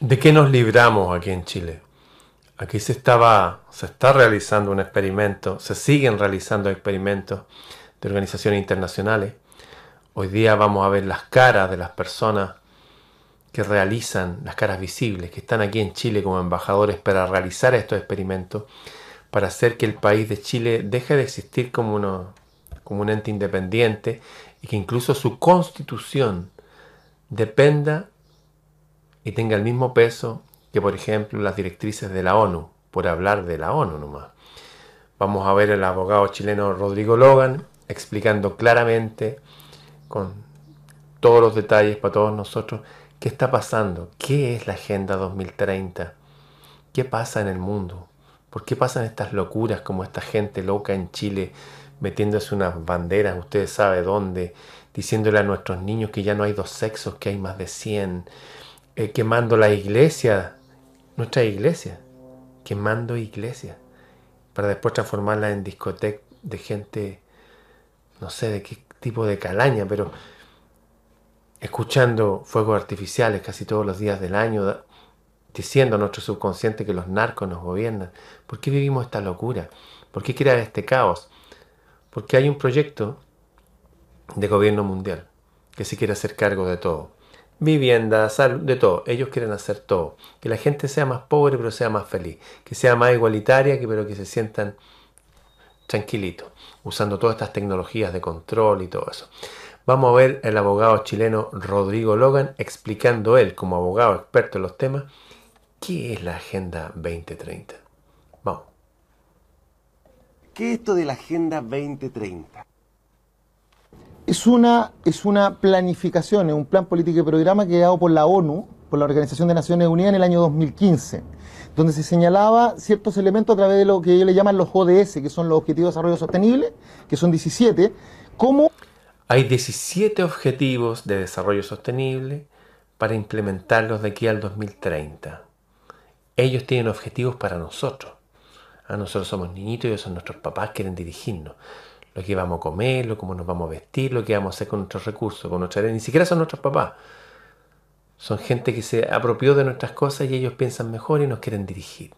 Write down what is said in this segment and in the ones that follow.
¿De qué nos libramos aquí en Chile? Aquí se estaba, se está realizando un experimento, se siguen realizando experimentos de organizaciones internacionales. Hoy día vamos a ver las caras de las personas que realizan, las caras visibles, que están aquí en Chile como embajadores para realizar estos experimentos, para hacer que el país de Chile deje de existir como, uno, como un ente independiente y que incluso su constitución dependa y tenga el mismo peso que, por ejemplo, las directrices de la ONU, por hablar de la ONU nomás. Vamos a ver al abogado chileno Rodrigo Logan explicando claramente, con todos los detalles para todos nosotros, qué está pasando, qué es la Agenda 2030, qué pasa en el mundo, por qué pasan estas locuras como esta gente loca en Chile metiéndose unas banderas, ustedes saben dónde, diciéndole a nuestros niños que ya no hay dos sexos, que hay más de 100, eh, quemando la iglesia, nuestra iglesia, quemando iglesia, para después transformarla en discoteca de gente, no sé de qué tipo de calaña, pero escuchando fuegos artificiales casi todos los días del año, diciendo a nuestro subconsciente que los narcos nos gobiernan. ¿Por qué vivimos esta locura? ¿Por qué crear este caos? Porque hay un proyecto de gobierno mundial que se quiere hacer cargo de todo vivienda, salud, de todo. Ellos quieren hacer todo. Que la gente sea más pobre pero sea más feliz. Que sea más igualitaria pero que se sientan tranquilitos. Usando todas estas tecnologías de control y todo eso. Vamos a ver el abogado chileno Rodrigo Logan explicando él como abogado experto en los temas qué es la Agenda 2030. Vamos. ¿Qué es esto de la Agenda 2030? Es una, es una planificación, es un plan político y programa creado por la ONU, por la Organización de Naciones Unidas en el año 2015, donde se señalaba ciertos elementos a través de lo que ellos le llaman los ODS, que son los Objetivos de Desarrollo Sostenible, que son 17, como... Hay 17 objetivos de desarrollo sostenible para implementarlos de aquí al 2030. Ellos tienen objetivos para nosotros. A nosotros somos niñitos y ellos son nuestros papás, quieren dirigirnos lo que vamos a comer, lo cómo nos vamos a vestir, lo que vamos a hacer con nuestros recursos, con nuestra Ni siquiera son nuestros papás. Son gente que se apropió de nuestras cosas y ellos piensan mejor y nos quieren dirigir.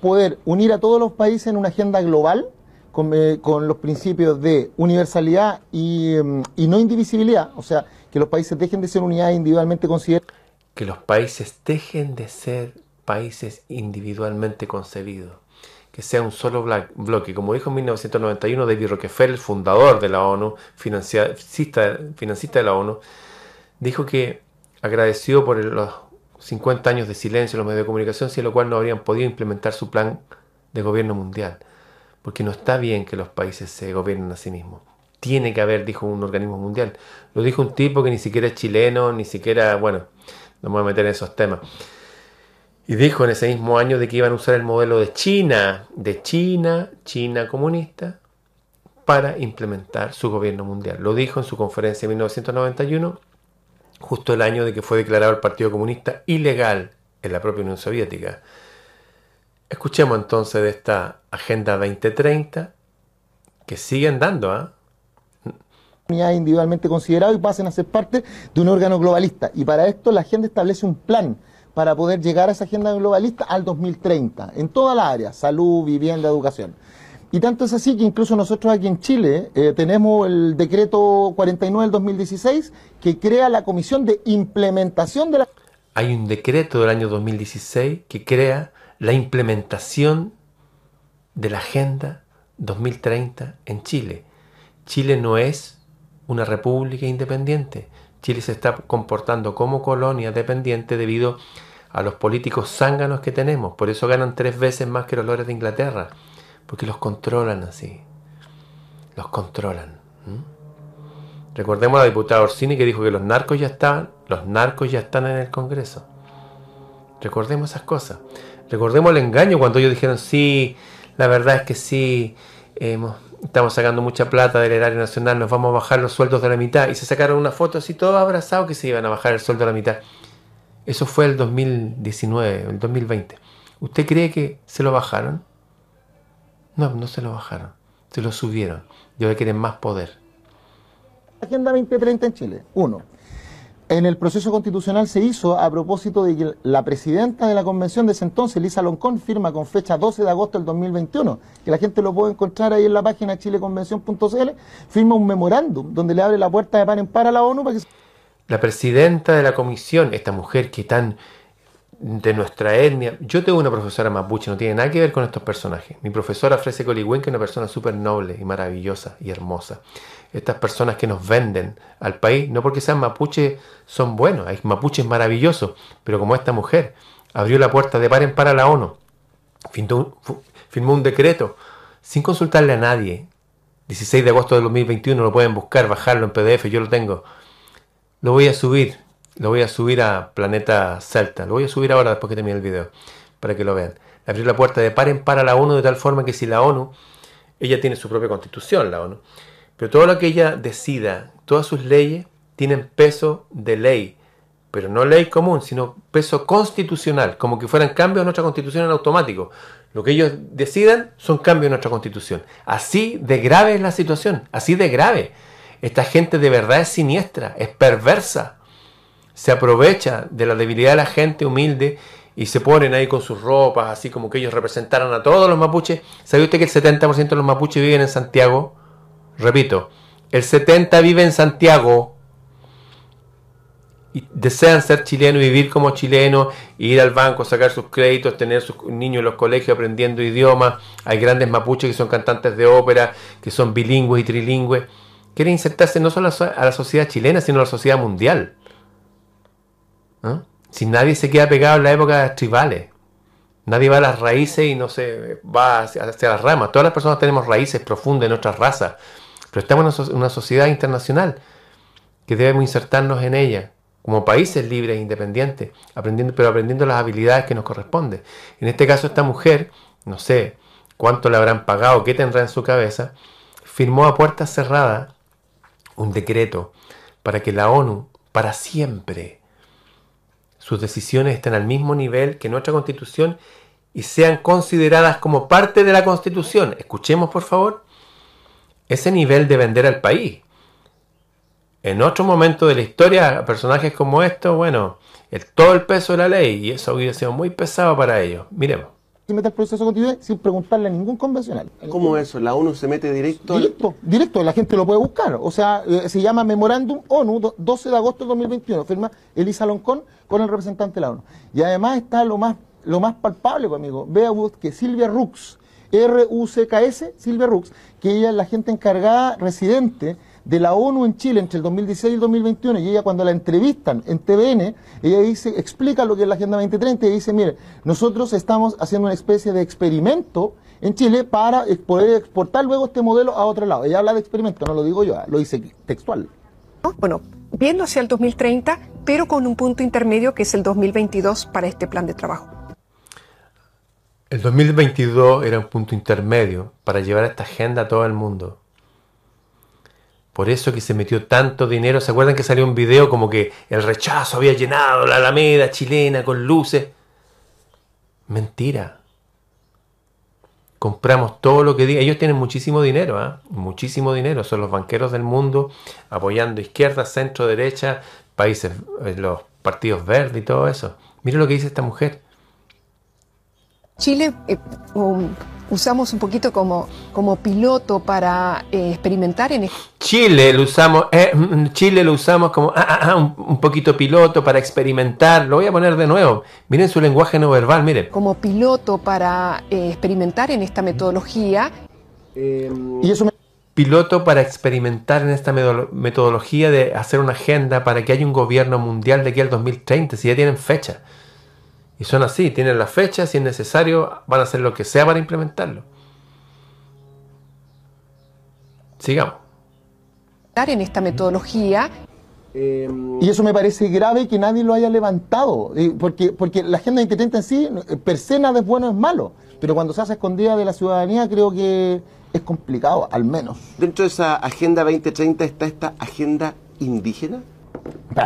Poder unir a todos los países en una agenda global con, eh, los principios de universalidad y, mm, y, no indivisibilidad. O sea, que los países dejen de ser unidades individualmente consideradas. Que los países dejen de ser países individualmente concebidos que sea un solo bloque. Como dijo en 1991 David Rockefeller, fundador de la ONU, financista, financista de la ONU, dijo que agradeció por los 50 años de silencio en los medios de comunicación, sin lo cual no habrían podido implementar su plan de gobierno mundial. Porque no está bien que los países se gobiernen a sí mismos. Tiene que haber, dijo un organismo mundial. Lo dijo un tipo que ni siquiera es chileno, ni siquiera, bueno, no me voy a meter en esos temas. Y dijo en ese mismo año de que iban a usar el modelo de China, de China, China comunista, para implementar su gobierno mundial. Lo dijo en su conferencia en 1991, justo el año de que fue declarado el Partido Comunista ilegal en la propia Unión Soviética. Escuchemos entonces de esta Agenda 2030 que siguen dando, ¿ah? individualmente considerado y pasen a ser parte de un órgano globalista. Y para esto la agenda establece un plan para poder llegar a esa agenda globalista al 2030, en toda la área, salud, vivienda, educación. Y tanto es así que incluso nosotros aquí en Chile eh, tenemos el decreto 49 del 2016 que crea la comisión de implementación de la... Hay un decreto del año 2016 que crea la implementación de la Agenda 2030 en Chile. Chile no es una república independiente. Chile se está comportando como colonia dependiente debido a los políticos zánganos que tenemos. Por eso ganan tres veces más que los lores de Inglaterra. Porque los controlan así. Los controlan. Recordemos a la diputada Orsini que dijo que los narcos ya estaban, los narcos ya están en el Congreso. Recordemos esas cosas. Recordemos el engaño cuando ellos dijeron, sí, la verdad es que sí, hemos estamos sacando mucha plata del erario nacional, nos vamos a bajar los sueldos de la mitad. Y se sacaron una foto así, todos abrazados, que se iban a bajar el sueldo de la mitad. Eso fue el 2019, el 2020. ¿Usted cree que se lo bajaron? No, no se lo bajaron. Se lo subieron. Y ahora quieren más poder. Agenda 2030 en Chile. Uno. En el proceso constitucional se hizo a propósito de que la presidenta de la convención de ese entonces, Lisa Loncón, firma con fecha 12 de agosto del 2021, que la gente lo puede encontrar ahí en la página chileconvención.cl, firma un memorándum donde le abre la puerta de par en par a la ONU para que... La presidenta de la comisión, esta mujer que tan de nuestra etnia. Yo tengo una profesora mapuche, no tiene nada que ver con estos personajes. Mi profesora ofrece Coligüen, que es una persona súper noble y maravillosa y hermosa. Estas personas que nos venden al país, no porque sean mapuches, son buenos. Hay mapuches maravillosos, pero como esta mujer abrió la puerta de par en par a la ONU, firmó un decreto sin consultarle a nadie. 16 de agosto de 2021 lo pueden buscar, bajarlo en PDF, yo lo tengo. Lo voy a subir lo voy a subir a Planeta Celta. Lo voy a subir ahora después que termine el video. Para que lo vean. Abrir la puerta de par en par a la ONU de tal forma que si la ONU, ella tiene su propia constitución, la ONU. Pero todo lo que ella decida, todas sus leyes, tienen peso de ley. Pero no ley común, sino peso constitucional. Como que fueran cambios en nuestra constitución en automático. Lo que ellos decidan son cambios en nuestra constitución. Así de grave es la situación. Así de grave. Esta gente de verdad es siniestra, es perversa se aprovecha de la debilidad de la gente humilde y se ponen ahí con sus ropas, así como que ellos representaran a todos los mapuches. ¿Sabe usted que el 70% de los mapuches viven en Santiago? Repito, el 70% vive en Santiago y desean ser chilenos, vivir como chilenos, ir al banco, sacar sus créditos, tener sus niños en los colegios aprendiendo idiomas. Hay grandes mapuches que son cantantes de ópera, que son bilingües y trilingües. Quieren insertarse no solo a la sociedad chilena, sino a la sociedad mundial. Si nadie se queda pegado en la época de tribales, nadie va a las raíces y no se va hacia, las ramas. Todas las personas tenemos raíces profundas en nuestras razas, pero estamos en una sociedad internacional que debemos insertarnos en ella como países libres e independientes, aprendiendo, pero aprendiendo las habilidades que nos corresponden. En este caso, esta mujer, no sé cuánto le habrán pagado, qué tendrá en su cabeza, firmó a puertas cerradas un decreto para que la ONU, para siempre, sus decisiones estén al mismo nivel que nuestra constitución y sean consideradas como parte de la constitución. Escuchemos, por favor, ese nivel de vender al país. En otro momento de la historia, personajes como estos, bueno, el, todo el peso de la ley y eso hubiera sido muy pesado para ellos. Miremos se mete al proceso constituyente sin preguntarle a ningún convencional. ¿Cómo eso? ¿La ONU se mete directo? Directo, directo, la gente lo puede buscar. O sea, eh, se llama Memorándum ONU, 12 de agosto de 2021, firma Elisa Loncón con el representante de la ONU. Y además está lo más, lo más palpable, pues, amigo. Vea que Silvia Rux, R-U-C-K-S, Silvia Rux, que ella es la gente encargada residente de la ONU en Chile entre el 2016 y el 2021 y ella cuando la entrevistan en TVN, ella dice, explica lo que es la Agenda 2030 y dice, mire, nosotros estamos haciendo una especie de experimento en Chile para poder exportar luego este modelo a otro lado. Ella habla de experimento, no lo digo yo, lo dice textual. Bueno, viendo hacia el 2030, pero con un punto intermedio que es el 2022 para este plan de trabajo. El 2022 era un punto intermedio para llevar esta agenda a todo el mundo. Por eso que se metió tanto dinero. ¿Se acuerdan que salió un video como que el rechazo había llenado la Alameda chilena con luces? Mentira. Compramos todo lo que diga. Ellos tienen muchísimo dinero, ¿ah? muchísimo dinero. Son los banqueros del mundo apoyando izquierda, centro, derecha, países, eh, los partidos verdes y todo eso. Mira lo que dice esta mujer. Chile eh, usamos un poquito como, como piloto para eh, experimentar en Chile lo usamos eh, mm, Chile lo usamos como ah, ah, ah, un, poquito piloto para experimentar. Lo voy a poner de nuevo. Miren su lenguaje no verbal miren. Como piloto para eh, experimentar en esta metodología. Y eso piloto para experimentar en esta metodología de hacer una agenda para que haya un gobierno mundial de aquí al 2030 si ya tienen fecha y son así, tienen la fecha, si es necesario, van a hacer lo que sea para implementarlo. Sigamos. En esta metodología. y eso me parece grave que nadie lo haya levantado, porque, porque la Agenda 2030 en sí, eh, per se nada es bueno es malo, pero cuando se hace escondida de la ciudadanía creo que es complicado, al menos. Dentro de esa Agenda 2030 está esta Agenda indígena.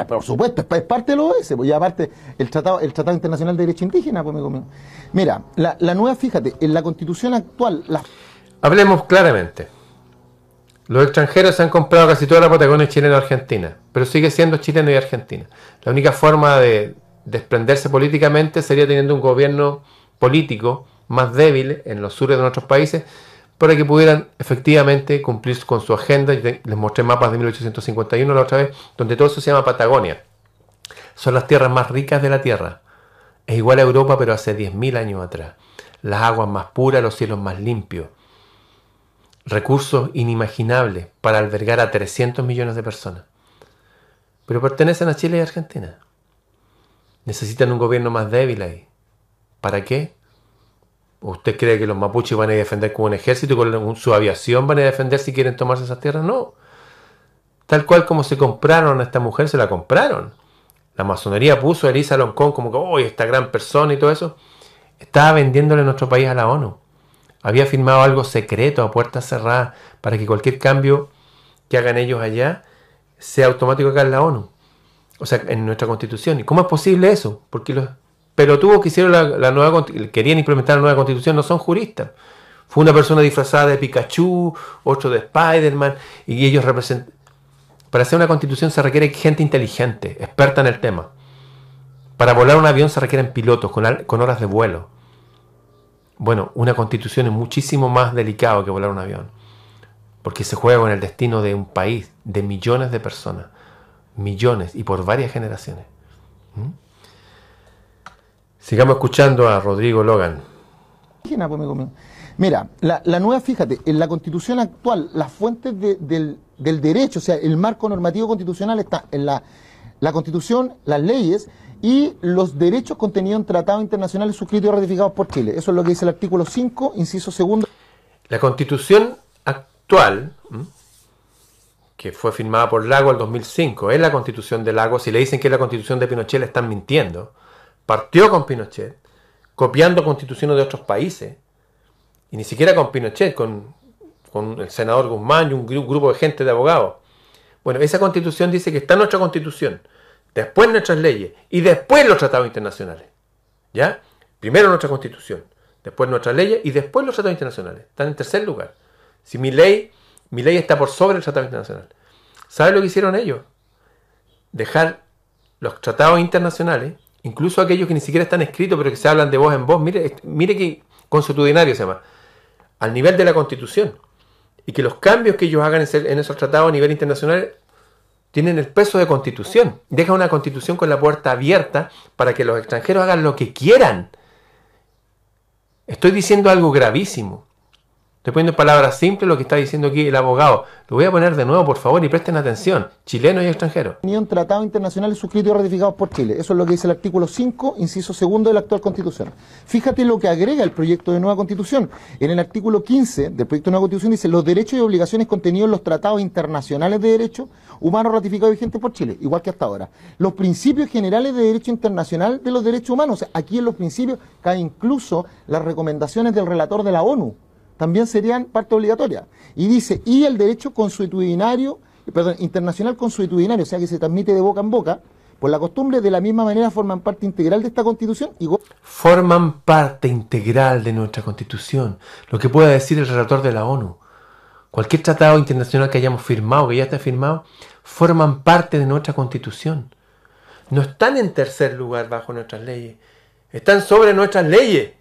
Por supuesto, es parte de lo OS, pues ya aparte el Tratado, el Tratado Internacional de Derecho Indígena, pues amigo Mira, la, nueva, fíjate, en la constitución actual... Hablemos claramente. Los extranjeros se han comprado casi toda la Patagonia chilena y argentina, pero sigue siendo chileno y argentina. La única forma de desprenderse políticamente sería teniendo un gobierno político más débil en los sures de nuestros países para que pudieran efectivamente cumplir con su agenda. Les mostré mapas de 1851 la otra vez, donde todo eso se llama Patagonia. Son las tierras más ricas de la Tierra. Es igual a Europa, pero hace 10.000 años atrás. Las aguas más puras, los cielos más limpios. Recursos inimaginables para albergar a 300 millones de personas. Pero pertenecen a Chile y Argentina. Necesitan un gobierno más débil ahí. ¿Para qué? ¿Usted cree que los mapuches van a defender como un ejército y con su aviación van a defender si quieren tomarse esas tierras? No. Tal cual como se compraron a esta mujer, se la compraron. La masonería puso a Elisa Loncón como que, oh, esta gran persona y todo eso. Estaba vendiéndole nuestro país a la ONU. Había firmado algo secreto a puertas cerradas para que cualquier cambio que hagan ellos allá sea automático acá en la ONU. O sea, en nuestra constitución. ¿Y cómo es posible eso? Porque los pelotudos que hicieron la, nueva querían implementar la nueva constitución no son juristas. Fue una persona disfrazada de Pikachu, otro de Spider-Man, y ellos representan... Para hacer una constitución se requiere gente inteligente, experta en el tema. Para volar un avión se requieren pilotos con, con horas de vuelo. Bueno, una constitución es muchísimo más delicado que volar un avión, porque se juega con el destino de un país, de millones de personas, millones y por varias generaciones. ¿Mm? Sigamos escuchando a Rodrigo Logan. Mira, la, nueva, fíjate, en la constitución actual, las fuentes del, derecho, o sea, el marco normativo constitucional está en la, la constitución, las leyes y los derechos contenidos en tratados internacionales suscritos y ratificados por Chile. Eso es lo que dice el artículo 5, inciso segundo. La constitución actual, que fue firmada por Lago el 2005, es la constitución de Lago. Si le dicen que es la constitución de Pinochet, le están mintiendo partió con Pinochet, copiando constituciones de otros países, y ni siquiera con Pinochet, con, el senador Guzmán y un grupo de gente de abogados. Bueno, esa constitución dice que está nuestra constitución, después nuestras leyes y después los tratados internacionales. ¿Ya? Primero nuestra constitución, después nuestras leyes y después los tratados internacionales. Están en tercer lugar. Si mi ley, mi ley está por sobre el tratado internacional. ¿Sabe lo que hicieron ellos? Dejar los tratados internacionales incluso aquellos que ni siquiera están escritos, pero que se hablan de voz en voz, mire, mire que consuetudinario se llama, al nivel de la Constitución. Y que los cambios que ellos hagan en esos tratados a nivel internacional tienen el peso de constitución. Deja una constitución con la puerta abierta para que los extranjeros hagan lo que quieran. Estoy diciendo algo gravísimo. Estoy poniendo en palabras simples lo que está diciendo aquí el abogado. Lo voy a poner de nuevo, por favor, y presten atención, chilenos y extranjeros. un tratado internacional suscritos y ratificados por Chile. Eso es lo que dice el artículo 5, inciso segundo de la actual Constitución. Fíjate lo que agrega el proyecto de nueva Constitución. En el artículo 15 del proyecto de nueva Constitución dice los derechos y obligaciones contenidos en los tratados internacionales de derechos humanos ratificados y vigentes por Chile, igual que hasta ahora. Los principios generales de derecho internacional de los derechos humanos. aquí en los principios cae incluso las recomendaciones del relator de la ONU también serían parte obligatoria. Y dice, y el derecho consuetudinario, perdón, internacional consuetudinario, o sea que se transmite de boca en boca, por la costumbre, de la misma manera forman parte integral de esta constitución. Y forman parte integral de nuestra constitución, lo que pueda decir el relator de la ONU. Cualquier tratado internacional que hayamos firmado, que ya esté firmado, forman parte de nuestra constitución. No están en tercer lugar bajo nuestras leyes, están sobre nuestras leyes.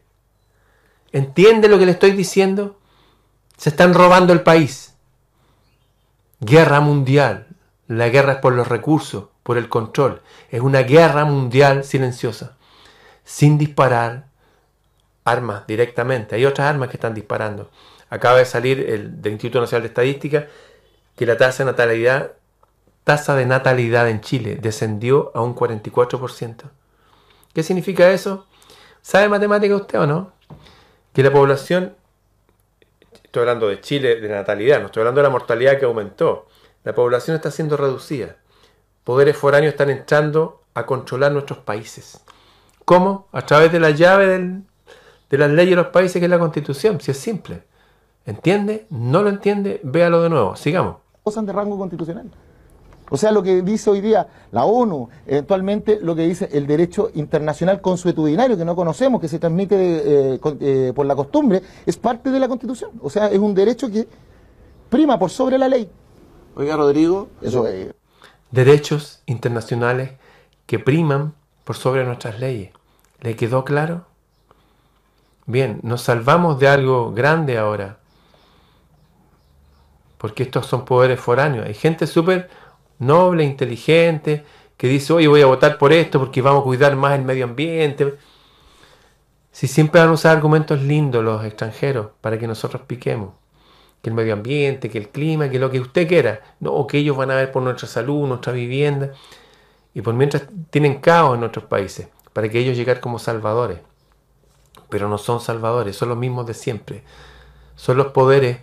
¿Entiende lo que le estoy diciendo? Se están robando el país. Guerra mundial. La guerra es por los recursos, por el control. Es una guerra mundial silenciosa. Sin disparar armas directamente. Hay otras armas que están disparando. Acaba de salir el, del Instituto Nacional de Estadística que la tasa de natalidad, tasa de natalidad en Chile descendió a un 44%. ¿Qué significa eso? ¿Sabe matemática usted o no? Que la población, estoy hablando de Chile, de natalidad, no estoy hablando de la mortalidad que aumentó, la población está siendo reducida. Poderes foráneos están entrando a controlar nuestros países. ¿Cómo? A través de la llave de las leyes de los países que es la constitución, si es simple. ¿Entiende? ¿No lo entiende? Véalo de nuevo. Sigamos. Cosas de rango constitucional. O sea, lo que dice hoy día la ONU, eventualmente lo que dice el derecho internacional consuetudinario, que no conocemos, que se transmite eh, eh, por la costumbre, es parte de la Constitución. O sea, es un derecho que prima por sobre la ley. Oiga, Rodrigo, Eso es. Derechos internacionales que priman por sobre nuestras leyes. ¿Le quedó claro? Bien, nos salvamos de algo grande ahora. Porque estos son poderes foráneos. Hay gente súper noble, inteligente, que dice, oye, voy a votar por esto porque vamos a cuidar más el medio ambiente. Si siempre van a usar argumentos lindos los extranjeros para que nosotros piquemos. Que el medio ambiente, que el clima, que lo que usted quiera. O que ellos van a ver por nuestra salud, nuestra vivienda. Y por mientras tienen caos en nuestros países, para que ellos lleguen como salvadores. Pero no son salvadores, son los mismos de siempre. Son los poderes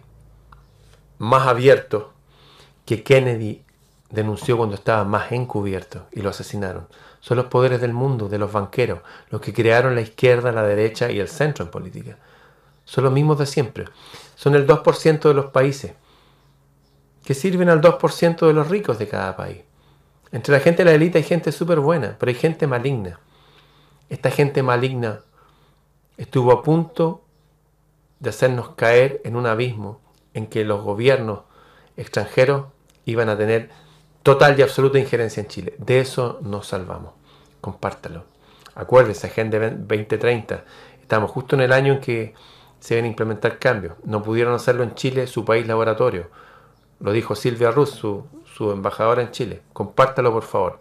más abiertos que Kennedy denunció cuando estaba más encubierto y lo asesinaron. Son los poderes del mundo, de los banqueros, los que crearon la izquierda, la derecha y el centro en política. Son los mismos de siempre. Son el 2% de los países, que sirven al 2% de los ricos de cada país. Entre la gente de la élite hay gente súper buena, pero hay gente maligna. Esta gente maligna estuvo a punto de hacernos caer en un abismo en que los gobiernos extranjeros iban a tener total y absoluta injerencia en Chile. De eso nos salvamos. Compártalo. Acuérdese, Agenda 2030. Estamos justo en el año en que se deben implementar cambios. No pudieron hacerlo en Chile, su país laboratorio. Lo dijo Silvia Ruz, su, su embajadora en Chile. Compártalo, por favor.